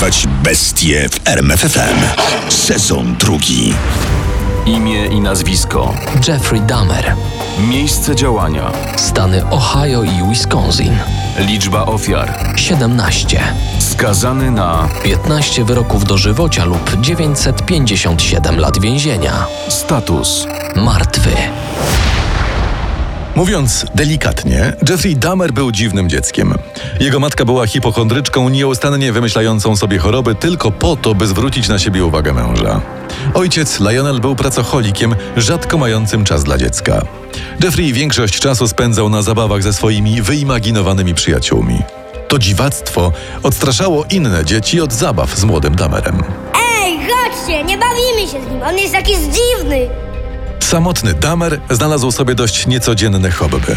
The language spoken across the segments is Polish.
Porwać bestie w RMFFM. Sezon drugi. Imię i nazwisko. Jeffrey Dahmer. Miejsce działania. Stany Ohio i Wisconsin. Liczba ofiar. 17. Skazany na 15 wyroków dożywocia lub 957 lat więzienia. status. Martwy. Mówiąc delikatnie, Jeffrey Dahmer był dziwnym dzieckiem. Jego matka była hipochondryczką, nieustannie wymyślającą sobie choroby tylko po to, by zwrócić na siebie uwagę męża. Ojciec Lionel był pracocholikiem, rzadko mającym czas dla dziecka. Jeffrey większość czasu spędzał na zabawach ze swoimi wyimaginowanymi przyjaciółmi. To dziwactwo odstraszało inne dzieci od zabaw z młodym Dahmerem. Ej, chodźcie, nie bawimy się z nim, on jest jakiś dziwny. Samotny Damer znalazł sobie dość niecodzienne hobby.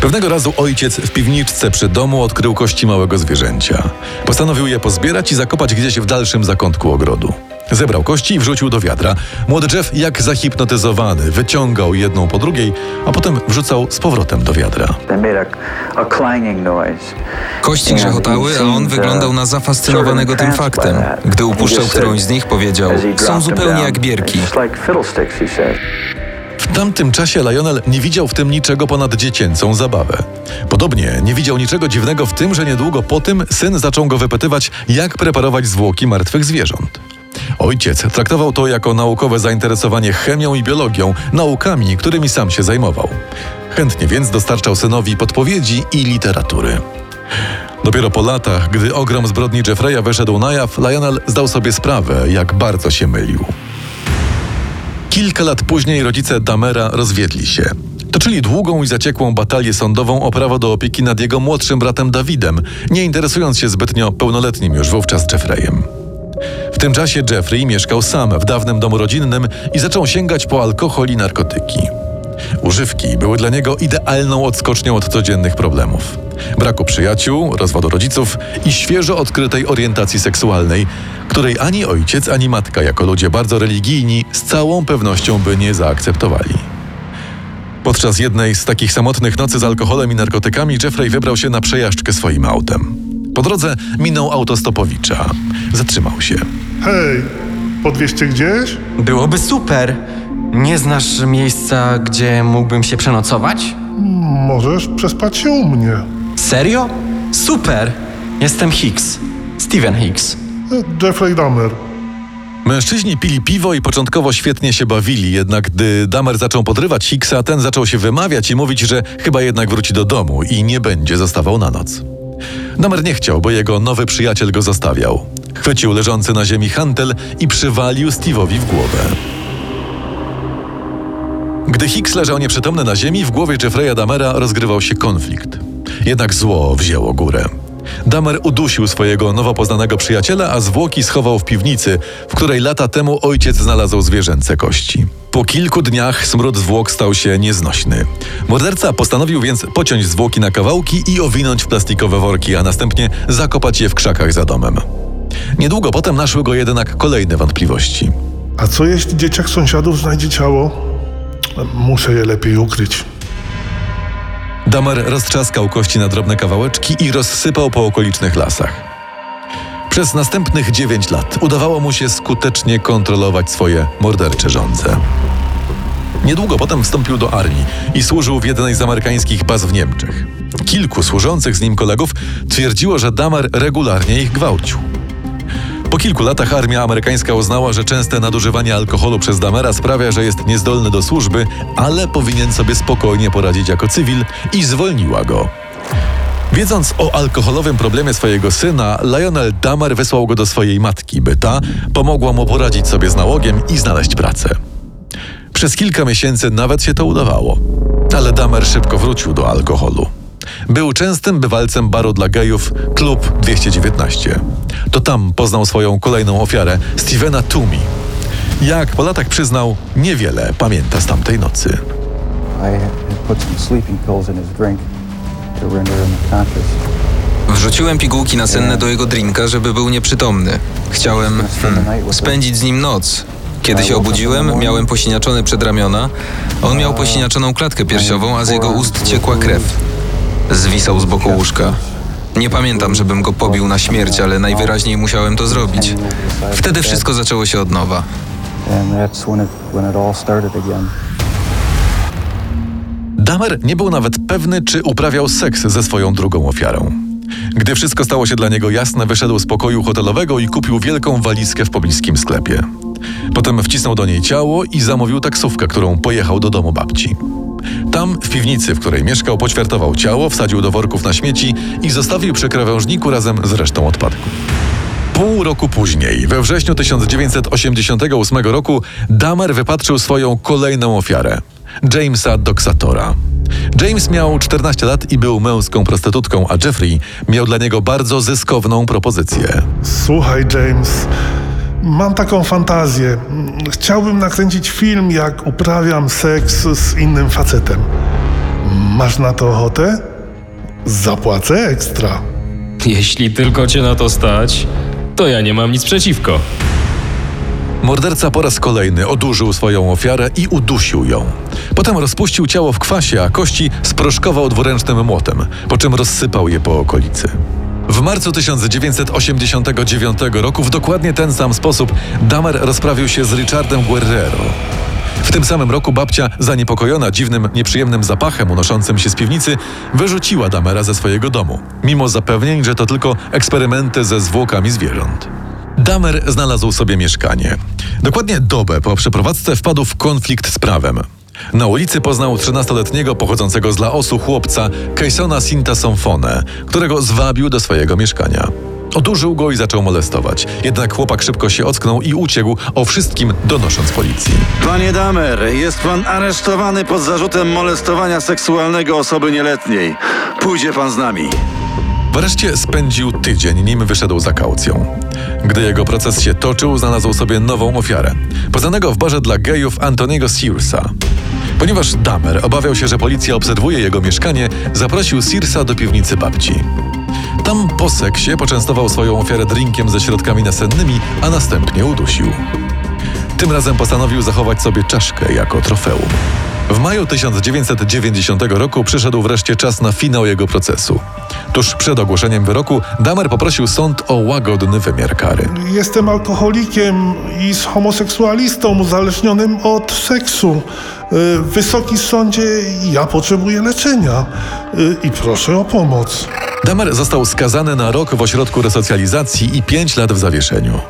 Pewnego razu ojciec w piwniczce przy domu odkrył kości małego zwierzęcia. Postanowił je pozbierać i zakopać gdzieś w dalszym zakątku ogrodu. Zebrał kości i wrzucił do wiadra. Młody Jeff, jak zahipnotyzowany, wyciągał jedną po drugiej, a potem wrzucał z powrotem do wiadra. Kości grzechotały, a on wyglądał na zafascynowanego tym faktem. Gdy upuszczał którąś z nich, powiedział: Są zupełnie jak bierki. W tamtym czasie Lionel nie widział w tym niczego ponad dziecięcą zabawę. Podobnie nie widział niczego dziwnego w tym, że niedługo po tym syn zaczął go wypytywać, jak preparować zwłoki martwych zwierząt. Ojciec traktował to jako naukowe zainteresowanie chemią i biologią, naukami, którymi sam się zajmował. Chętnie więc dostarczał synowi podpowiedzi i literatury. Dopiero po latach, gdy ogrom zbrodni Jeffreya wyszedł na jaw, Lionel zdał sobie sprawę, jak bardzo się mylił. Kilka lat później rodzice Damera rozwiedli się. Toczyli długą i zaciekłą batalię sądową o prawo do opieki nad jego młodszym bratem Dawidem, nie interesując się zbytnio pełnoletnim już wówczas Jeffreyem. W tym czasie Jeffrey mieszkał sam w dawnym domu rodzinnym i zaczął sięgać po alkohol i narkotyki. Używki były dla niego idealną odskocznią od codziennych problemów. Braku przyjaciół, rozwodu rodziców i świeżo odkrytej orientacji seksualnej, której ani ojciec, ani matka, jako ludzie bardzo religijni, z całą pewnością by nie zaakceptowali. Podczas jednej z takich samotnych nocy z alkoholem i narkotykami Jeffrey wybrał się na przejażdżkę swoim autem. Po drodze minął autostopowicza. Zatrzymał się. Hej, podwieźcie gdzieś? Byłoby super. Nie znasz miejsca, gdzie mógłbym się przenocować? Możesz przespać się u mnie. Serio? Super! Jestem Hicks. Steven Hicks. Jeffrey Dahmer. Mężczyźni pili piwo i początkowo świetnie się bawili, jednak gdy Damer zaczął podrywać Hicksa, ten zaczął się wymawiać i mówić, że chyba jednak wróci do domu i nie będzie zostawał na noc. Damer nie chciał, bo jego nowy przyjaciel go zostawiał. Chwycił leżący na ziemi hantel i przywalił Steve'owi w głowę. Gdy Hicks leżał nieprzytomny na ziemi, w głowie Jeffreya Damera rozgrywał się konflikt. Jednak zło wzięło górę. Damer udusił swojego nowo poznanego przyjaciela, a zwłoki schował w piwnicy, w której lata temu ojciec znalazł zwierzęce kości. Po kilku dniach smród zwłok stał się nieznośny. Morderca postanowił więc pociąć zwłoki na kawałki i owinąć w plastikowe worki, a następnie zakopać je w krzakach za domem. Niedługo potem naszły go jednak kolejne wątpliwości. A co jeśli dzieciak sąsiadów znajdzie ciało? Muszę je lepiej ukryć. Damer roztrzaskał kości na drobne kawałeczki i rozsypał po okolicznych lasach. Przez następnych dziewięć lat udawało mu się skutecznie kontrolować swoje mordercze żądze. Niedługo potem wstąpił do armii i służył w jednej z amerykańskich baz w Niemczech. Kilku służących z nim kolegów twierdziło, że Damer regularnie ich gwałcił. Po kilku latach armia amerykańska uznała, że częste nadużywanie alkoholu przez Damera sprawia, że jest niezdolny do służby, ale powinien sobie spokojnie poradzić jako cywil i zwolniła go. Wiedząc o alkoholowym problemie swojego syna, Lionel Damer wysłał go do swojej matki, by ta pomogła mu poradzić sobie z nałogiem i znaleźć pracę. Przez kilka miesięcy nawet się to udawało, ale Damer szybko wrócił do alkoholu. Był częstym bywalcem baru dla gejów Klub 219. To tam poznał swoją kolejną ofiarę, Stevena Toomey. Jak po latach przyznał, niewiele pamięta z tamtej nocy. Wrzuciłem pigułki nasenne do jego drinka, żeby był nieprzytomny. Chciałem hmm, spędzić z nim noc. Kiedy się obudziłem, miałem posiniaczone przedramiona. On miał posiniaczoną klatkę piersiową, a z jego ust ciekła krew. Zwisał z boku łóżka. Nie pamiętam, żebym go pobił na śmierć, ale najwyraźniej musiałem to zrobić. Wtedy wszystko zaczęło się od nowa. Damer nie był nawet pewny, czy uprawiał seks ze swoją drugą ofiarą. Gdy wszystko stało się dla niego jasne, wyszedł z pokoju hotelowego i kupił wielką walizkę w pobliskim sklepie. Potem wcisnął do niej ciało i zamówił taksówkę, którą pojechał do domu babci. Tam, w piwnicy, w której mieszkał, poćwiartował ciało, wsadził do worków na śmieci i zostawił przy krawężniku razem z resztą odpadków. Pół roku później, we wrześniu 1988 roku, Dahmer wypatrzył swoją kolejną ofiarę Jamesa Doxatora. James miał 14 lat i był męską prostytutką, a Jeffrey miał dla niego bardzo zyskowną propozycję. Słuchaj, James, mam taką fantazję. Chciałbym nakręcić film, jak uprawiam seks z innym facetem. Masz na to ochotę? Zapłacę ekstra. Jeśli tylko cię na to stać, to ja nie mam nic przeciwko. Morderca po raz kolejny odurzył swoją ofiarę i udusił ją. Potem rozpuścił ciało w kwasie, a kości sproszkował dwuręcznym młotem, po czym rozsypał je po okolicy. W marcu 1989 roku w dokładnie ten sam sposób Dahmer rozprawił się z Richardem Guerrero. W tym samym roku babcia, zaniepokojona dziwnym, nieprzyjemnym zapachem unoszącym się z piwnicy, wyrzuciła Damera ze swojego domu, mimo zapewnień, że to tylko eksperymenty ze zwłokami zwierząt. Damer znalazł sobie mieszkanie. Dokładnie dobę po przeprowadzce wpadł w konflikt z prawem. Na ulicy poznał 13-letniego pochodzącego z Laosu chłopca Kejsona Sinta Somfone, którego zwabił do swojego mieszkania. Odurzył go i zaczął molestować. Jednak chłopak szybko się ocknął i uciekł, o wszystkim donosząc policji. Panie Damer, jest pan aresztowany pod zarzutem molestowania seksualnego osoby nieletniej. Pójdzie pan z nami. Wreszcie spędził tydzień, nim wyszedł za kaucją. Gdy jego proces się toczył, znalazł sobie nową ofiarę. Poznanego w barze dla gejów Antoniego Searsa. Ponieważ Damer obawiał się, że policja obserwuje jego mieszkanie, zaprosił Searsa do piwnicy babci. Tam po seksie poczęstował swoją ofiarę drinkiem ze środkami nasennymi, a następnie udusił. Tym razem postanowił zachować sobie czaszkę jako trofeum. W maju 1990 roku przyszedł wreszcie czas na finał jego procesu. Tuż przed ogłoszeniem wyroku Damer poprosił sąd o łagodny wymiar kary. Jestem alkoholikiem i homoseksualistą uzależnionym od seksu. Y, Wysoki sądzie, ja potrzebuję leczenia y, i proszę o pomoc. Damer został skazany na rok w ośrodku resocjalizacji i pięć lat w zawieszeniu.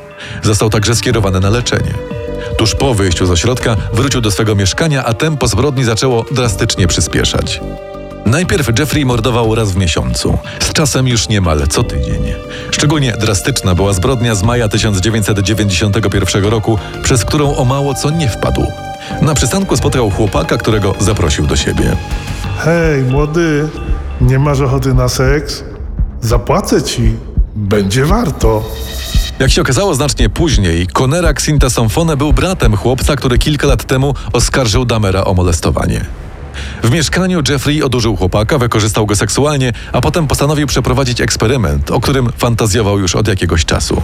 Został także skierowany na leczenie. Tuż po wyjściu z ośrodka wrócił do swego mieszkania, a tempo zbrodni zaczęło drastycznie przyspieszać. Najpierw Jeffrey mordował raz w miesiącu, z czasem już niemal co tydzień. Szczególnie drastyczna była zbrodnia z maja 1991 roku, przez którą o mało co nie wpadł. Na przystanku spotkał chłopaka, którego zaprosił do siebie. Hej, młody, nie masz ochoty na seks? Zapłacę ci. Będzie warto. Jak się okazało znacznie później, Conera Xinta Somfone był bratem chłopca, który kilka lat temu oskarżył Damera o molestowanie. W mieszkaniu Jeffrey odurzył chłopaka, wykorzystał go seksualnie, a potem postanowił przeprowadzić eksperyment, o którym fantazjował już od jakiegoś czasu.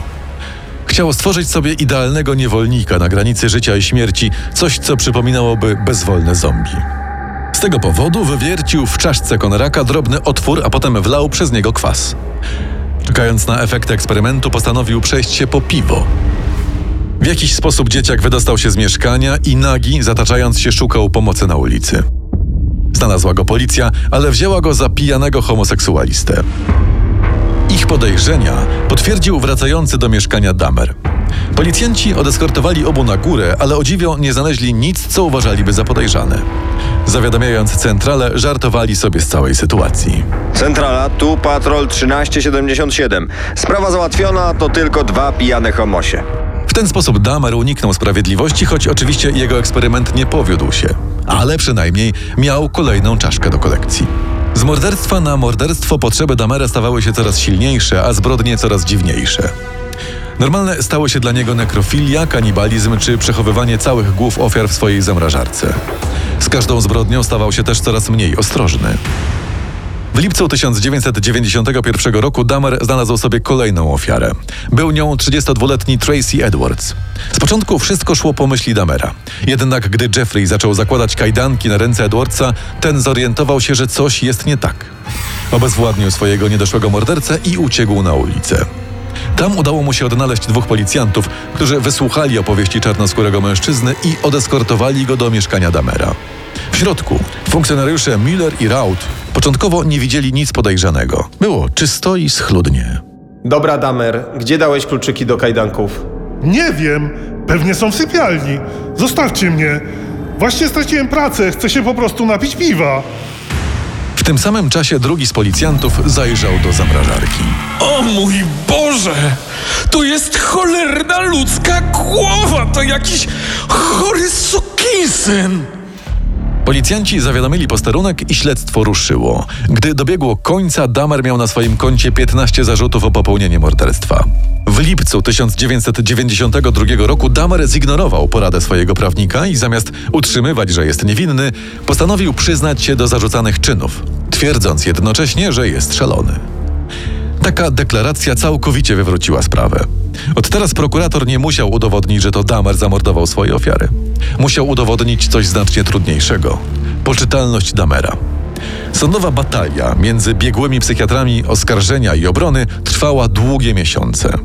Chciał stworzyć sobie idealnego niewolnika na granicy życia i śmierci, coś co przypominałoby bezwolne zombie. Z tego powodu wywiercił w czaszce Koneraka drobny otwór, a potem wlał przez niego kwas. Czekając na efekty eksperymentu, postanowił przejść się po piwo. W jakiś sposób dzieciak wydostał się z mieszkania i nagi, zataczając się, szukał pomocy na ulicy. Znalazła go policja, ale wzięła go za pijanego homoseksualistę. Ich podejrzenia potwierdził wracający do mieszkania Damer. Policjanci odeskortowali obu na górę, ale o dziwo nie znaleźli nic, co uważaliby za podejrzane. Zawiadamiając centralę, żartowali sobie z całej sytuacji. Centrala, tu patrol 1377. Sprawa załatwiona, to tylko dwa pijane homosie. W ten sposób Damer uniknął sprawiedliwości, choć oczywiście jego eksperyment nie powiódł się. Ale przynajmniej miał kolejną czaszkę do kolekcji. Z morderstwa na morderstwo potrzeby Damera stawały się coraz silniejsze, a zbrodnie coraz dziwniejsze. Normalne stało się dla niego nekrofilia, kanibalizm czy przechowywanie całych głów ofiar w swojej zamrażarce. Z każdą zbrodnią stawał się też coraz mniej ostrożny. W lipcu 1991 roku Dahmer znalazł sobie kolejną ofiarę. Był nią 32-letni Tracy Edwards. Z początku wszystko szło po myśli Dahmera. Jednak gdy Jeffrey zaczął zakładać kajdanki na ręce Edwardsa, ten zorientował się, że coś jest nie tak. Obezwładnił swojego niedoszłego mordercę i uciekł na ulicę. Tam udało mu się odnaleźć dwóch policjantów, którzy wysłuchali opowieści czarnoskórego mężczyzny i odeskortowali go do mieszkania Damera. W środku funkcjonariusze Miller i Raut początkowo nie widzieli nic podejrzanego. Było czysto i schludnie. Dobra, Damer, gdzie dałeś kluczyki do kajdanków? Nie wiem, pewnie są w sypialni. Zostawcie mnie. Właśnie straciłem pracę, chcę się po prostu napić piwa. W tym samym czasie drugi z policjantów zajrzał do zamrażarki. O mój Boże! To jest cholerna ludzka głowa! To jakiś chory sukinsyn! Policjanci zawiadomili posterunek i śledztwo ruszyło. Gdy dobiegło końca, Damer miał na swoim koncie 15 zarzutów o popełnienie morderstwa. W lipcu 1992 roku Damer zignorował poradę swojego prawnika i zamiast utrzymywać, że jest niewinny, postanowił przyznać się do zarzucanych czynów, twierdząc jednocześnie, że jest szalony. Taka deklaracja całkowicie wywróciła sprawę. Od teraz prokurator nie musiał udowodnić, że to Damer zamordował swoje ofiary. Musiał udowodnić coś znacznie trudniejszego poczytalność Damera. Sądowa batalia między biegłymi psychiatrami oskarżenia i obrony trwała długie miesiące.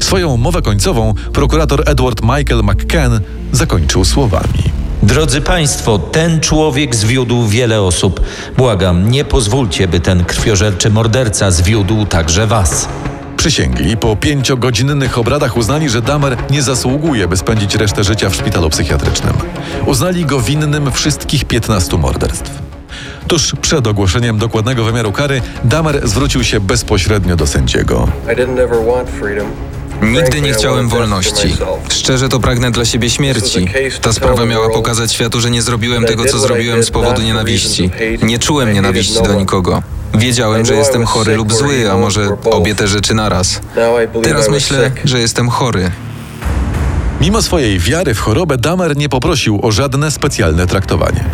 Swoją mowę końcową prokurator Edward Michael McCann zakończył słowami. Drodzy Państwo, ten człowiek zwiódł wiele osób. Błagam, nie pozwólcie, by ten krwiożerczy morderca zwiódł także Was. Przysięgli i po pięciogodzinnych obradach uznali, że Damer nie zasługuje, by spędzić resztę życia w szpitalu psychiatrycznym. Uznali go winnym wszystkich 15 morderstw. Tuż przed ogłoszeniem dokładnego wymiaru kary, Damer zwrócił się bezpośrednio do sędziego. Nigdy nie chciałem wolności. Szczerze to pragnę dla siebie śmierci. Ta sprawa miała pokazać światu, że nie zrobiłem tego, co zrobiłem z powodu nienawiści. Nie czułem nienawiści do nikogo. Wiedziałem, że jestem chory lub zły, a może obie te rzeczy naraz. Teraz myślę, że jestem chory. Mimo swojej wiary w chorobę, Damer nie poprosił o żadne specjalne traktowanie.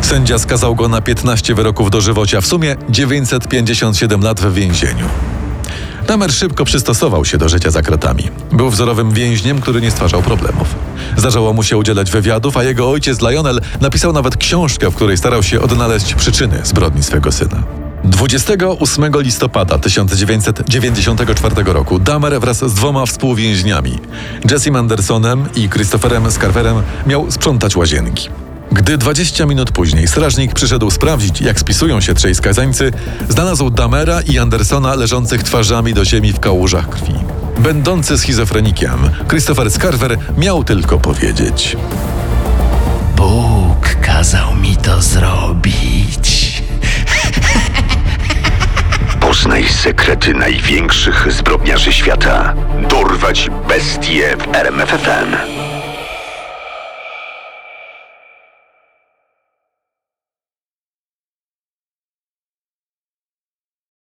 Sędzia skazał go na 15 wyroków dożywocia, w sumie 957 lat w więzieniu. Damer szybko przystosował się do życia za kratami. Był wzorowym więźniem, który nie stwarzał problemów. Zdarzało mu się udzielać wywiadów, a jego ojciec Lionel napisał nawet książkę, w której starał się odnaleźć przyczyny zbrodni swego syna. 28 listopada 1994 roku Damer wraz z dwoma współwięźniami, Jessim Andersonem i Christopherem Scarverem, miał sprzątać łazienki. Gdy 20 minut później strażnik przyszedł sprawdzić, jak spisują się trzej skazańcy, znalazł Damera i Andersona leżących twarzami do ziemi w kałużach krwi. Będący schizofrenikiem, Christopher Scarver miał tylko powiedzieć: Bóg kazał mi to zrobić. Poznaj sekrety największych zbrodniarzy świata. Dorwać bestie w RMFFM.